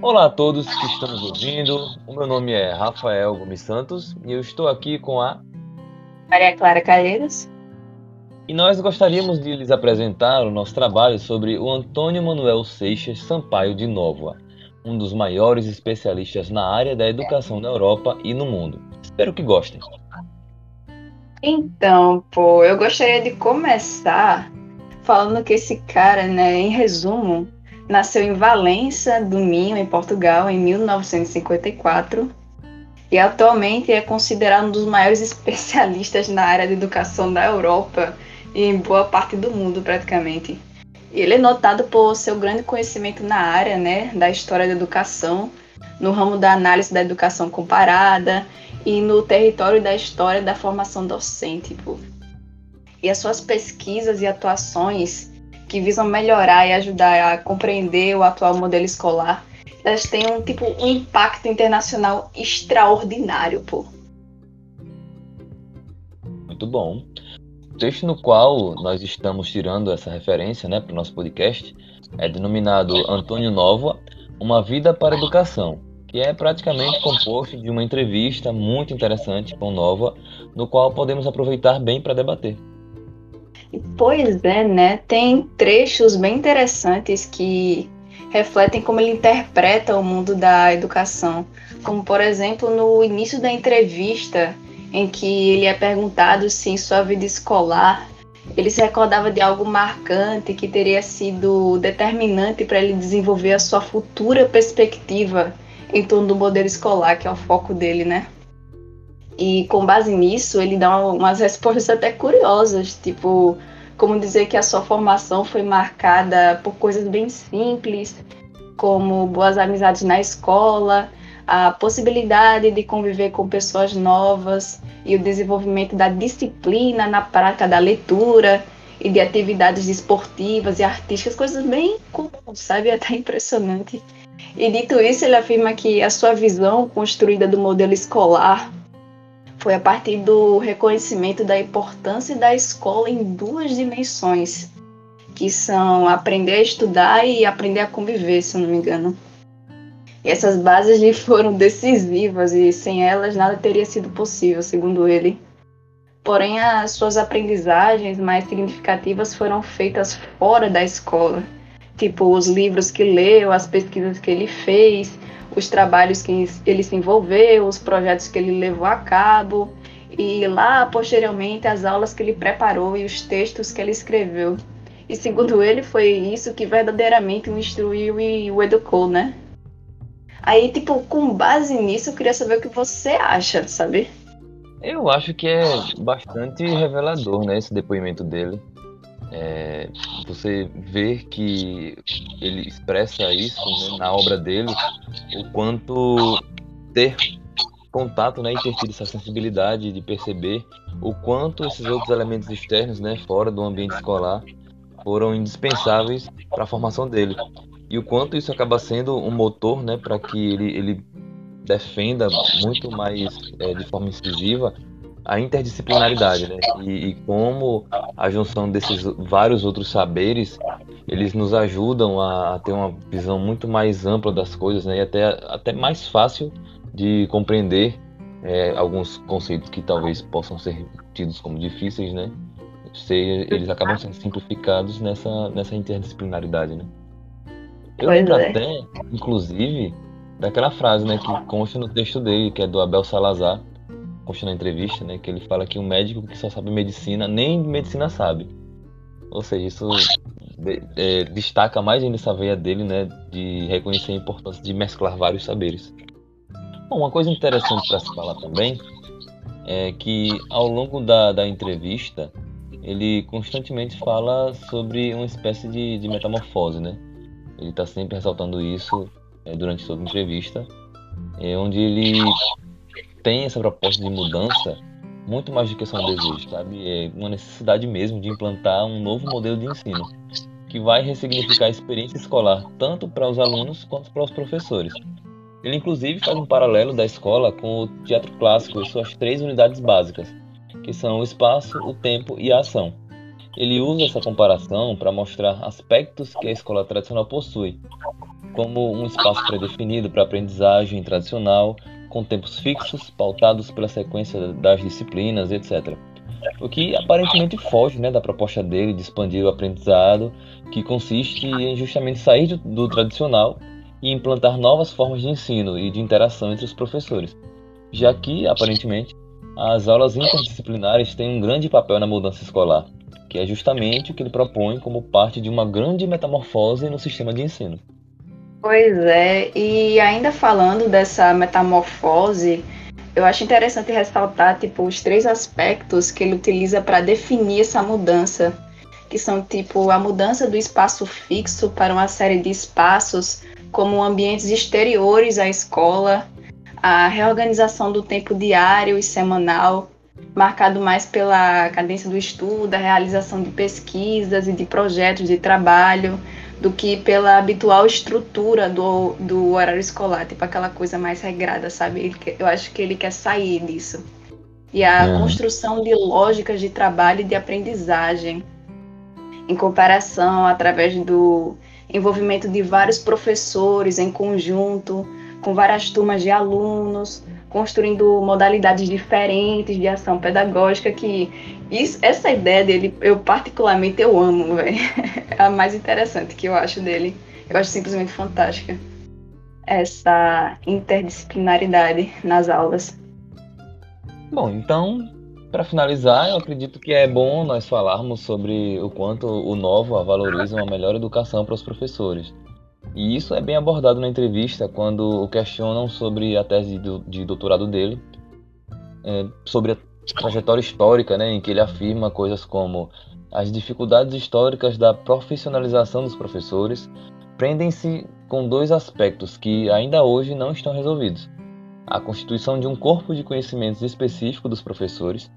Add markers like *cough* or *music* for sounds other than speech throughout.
Olá a todos que estão nos ouvindo. O meu nome é Rafael Gomes Santos e eu estou aqui com a Maria Clara Calheiros. E nós gostaríamos de lhes apresentar o nosso trabalho sobre o Antônio Manuel Seixas Sampaio de Nova, um dos maiores especialistas na área da educação na Europa e no mundo. Espero que gostem. Então, pô, eu gostaria de começar falando que esse cara, né, em resumo, nasceu em Valença do Minho, em Portugal, em 1954 e atualmente é considerado um dos maiores *laughs* especialistas na área de educação da Europa e em boa parte do mundo, praticamente. Ele é notado por seu grande conhecimento na área né, da história da educação, no ramo da análise da educação comparada e no território da história da formação docente. Pô. E as suas pesquisas e atuações que visam melhorar e ajudar a compreender o atual modelo escolar, elas têm um tipo um impacto internacional extraordinário, pô. Muito bom. O texto no qual nós estamos tirando essa referência né, para o nosso podcast é denominado Antônio Nova, Uma Vida para a Educação, que é praticamente composto de uma entrevista muito interessante com Nova, no qual podemos aproveitar bem para debater. Pois é, né? Tem trechos bem interessantes que refletem como ele interpreta o mundo da educação. Como, por exemplo, no início da entrevista, em que ele é perguntado se em sua vida escolar ele se recordava de algo marcante que teria sido determinante para ele desenvolver a sua futura perspectiva em torno do modelo escolar, que é o foco dele, né? E com base nisso, ele dá umas respostas até curiosas, tipo, como dizer que a sua formação foi marcada por coisas bem simples, como boas amizades na escola, a possibilidade de conviver com pessoas novas e o desenvolvimento da disciplina na prática da leitura e de atividades esportivas e artísticas, coisas bem comuns, sabe? *laughs* Até impressionante. E dito isso, ele afirma que a sua visão construída do modelo escolar foi a partir do reconhecimento da importância da escola em duas dimensões, que são aprender a estudar e aprender a conviver, se não me engano. E essas bases lhe foram decisivas e sem elas nada teria sido possível, segundo ele. Porém, as suas aprendizagens mais significativas foram feitas fora da escola, tipo os livros que leu, as pesquisas que ele fez, os trabalhos que ele se envolveu, os projetos que ele levou a cabo e lá posteriormente as aulas que ele preparou e os textos que ele escreveu. E segundo ele, foi isso que verdadeiramente o instruiu e o educou, né? Aí, tipo, com base nisso, eu queria saber o que você acha, sabe? Eu acho que é bastante revelador, né, esse depoimento dele. É, você vê que ele expressa isso né, na obra dele, o quanto ter contato né, e ter tido essa sensibilidade de perceber o quanto esses outros elementos externos, né, fora do ambiente escolar, foram indispensáveis para a formação dele. E o quanto isso acaba sendo um motor né, para que ele, ele defenda muito mais é, de forma incisiva a interdisciplinaridade, né? E, e, como a junção desses vários outros saberes, eles nos ajudam a, a, ter uma visão muito mais ampla das coisas, né? E até, até mais fácil de compreender é, alguns conceitos que talvez possam ser tidos como difíceis, né? Se, eles acabam sendo simplificados nessa, nessa interdisciplinaridade, né? Eu lembro é. até, inclusive, daquela frase, né, que consta no texto dele, que é do Abel Salazar, consta na entrevista, né, que ele fala que um médico que só sabe medicina, nem medicina sabe. Ou seja, isso é, destaca mais ainda essa veia dele, né, de reconhecer a importância de mesclar vários saberes. Bom, uma coisa interessante para se falar também é que ao longo da, da entrevista ele constantemente fala sobre uma espécie de, de metamorfose, né? Ele está sempre ressaltando isso é, durante toda a entrevista, é, onde ele tem essa proposta de mudança muito mais do que só um desejo, sabe? É uma necessidade mesmo de implantar um novo modelo de ensino que vai ressignificar a experiência escolar tanto para os alunos quanto para os professores. Ele inclusive faz um paralelo da escola com o teatro clássico e suas três unidades básicas, que são o espaço, o tempo e a ação. Ele usa essa comparação para mostrar aspectos que a escola tradicional possui, como um espaço predefinido para aprendizagem tradicional, com tempos fixos, pautados pela sequência das disciplinas, etc. O que aparentemente foge né, da proposta dele de expandir o aprendizado, que consiste em justamente sair do, do tradicional e implantar novas formas de ensino e de interação entre os professores, já que, aparentemente, as aulas interdisciplinares têm um grande papel na mudança escolar, que é justamente o que ele propõe como parte de uma grande metamorfose no sistema de ensino. Pois é, e ainda falando dessa metamorfose, eu acho interessante ressaltar tipo os três aspectos que ele utiliza para definir essa mudança, que são tipo a mudança do espaço fixo para uma série de espaços como ambientes exteriores à escola, a reorganização do tempo diário e semanal, marcado mais pela cadência do estudo, a realização de pesquisas e de projetos de trabalho, do que pela habitual estrutura do, do horário escolar, tipo aquela coisa mais regrada, sabe? Eu acho que ele quer sair disso. E a é. construção de lógicas de trabalho e de aprendizagem, em comparação, através do envolvimento de vários professores em conjunto, com várias turmas de alunos, construindo modalidades diferentes de ação pedagógica que isso, essa ideia dele eu particularmente eu amo, velho. *laughs* A mais interessante que eu acho dele. Eu acho simplesmente fantástica essa interdisciplinaridade nas aulas. Bom, então, para finalizar, eu acredito que é bom nós falarmos sobre o quanto o Nova valoriza uma melhor educação para os professores. E isso é bem abordado na entrevista quando o questionam sobre a tese de doutorado dele, é, sobre a trajetória histórica, né, em que ele afirma coisas como as dificuldades históricas da profissionalização dos professores prendem-se com dois aspectos que ainda hoje não estão resolvidos: a constituição de um corpo de conhecimentos específico dos professores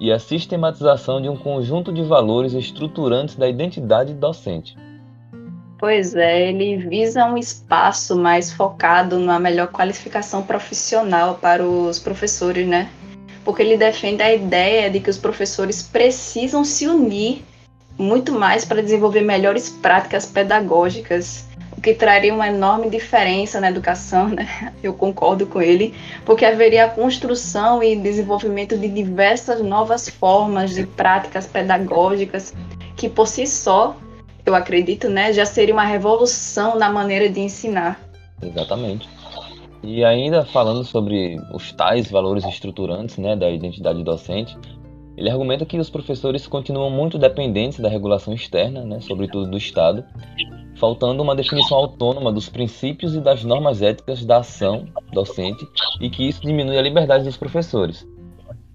e a sistematização de um conjunto de valores estruturantes da identidade docente. Pois é, ele visa um espaço mais focado na melhor qualificação profissional para os professores, né? Porque ele defende a ideia de que os professores precisam se unir muito mais para desenvolver melhores práticas pedagógicas, o que traria uma enorme diferença na educação, né? *laughs* Eu concordo com ele, porque haveria a construção e desenvolvimento de diversas novas formas de práticas pedagógicas que por si só eu acredito, né, já seria uma revolução na maneira de ensinar. Exatamente. E ainda falando sobre os tais valores estruturantes né, da identidade docente, ele argumenta que os professores continuam muito dependentes da regulação externa, né, sobretudo do Estado, faltando uma definição autônoma dos princípios e das normas éticas da ação docente e que isso diminui a liberdade dos professores.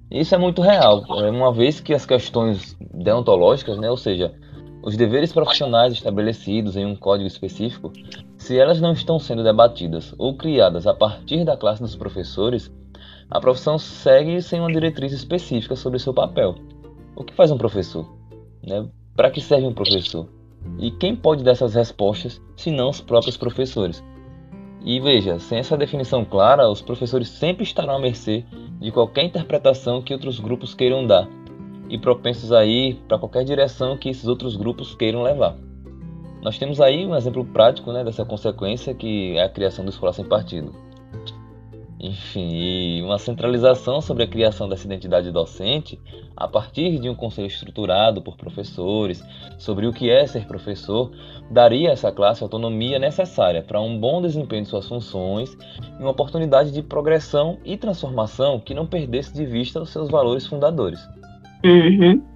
Isso é muito real, é, uma vez que as questões deontológicas, né, ou seja, os deveres profissionais estabelecidos em um código específico, se elas não estão sendo debatidas ou criadas a partir da classe dos professores, a profissão segue sem uma diretriz específica sobre seu papel. O que faz um professor? Né? Para que serve um professor? E quem pode dar essas respostas se não os próprios professores? E veja, sem essa definição clara, os professores sempre estarão à mercê de qualquer interpretação que outros grupos queiram dar, e propensos a ir para qualquer direção que esses outros grupos queiram levar. Nós temos aí um exemplo prático né, dessa consequência que é a criação da escola sem partido. Enfim, uma centralização sobre a criação dessa identidade docente a partir de um conselho estruturado por professores sobre o que é ser professor, daria a essa classe a autonomia necessária para um bom desempenho de suas funções e uma oportunidade de progressão e transformação que não perdesse de vista os seus valores fundadores. Uhum.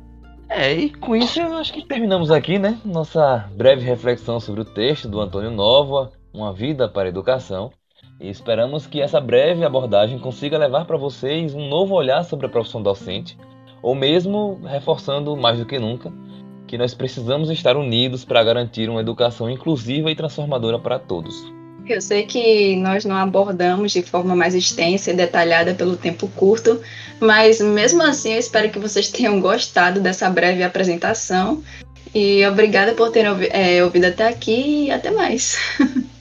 É, e com isso eu acho que terminamos aqui, né? Nossa breve reflexão sobre o texto do Antônio Nova, Uma Vida para a Educação. E esperamos que essa breve abordagem consiga levar para vocês um novo olhar sobre a profissão docente, ou mesmo reforçando mais do que nunca que nós precisamos estar unidos para garantir uma educação inclusiva e transformadora para todos. Eu sei que nós não abordamos de forma mais extensa e detalhada pelo tempo curto, mas mesmo assim eu espero que vocês tenham gostado dessa breve apresentação. E obrigada por terem é, ouvido até aqui e até mais. *laughs*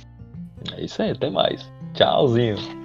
É isso aí, até mais. Tchauzinho.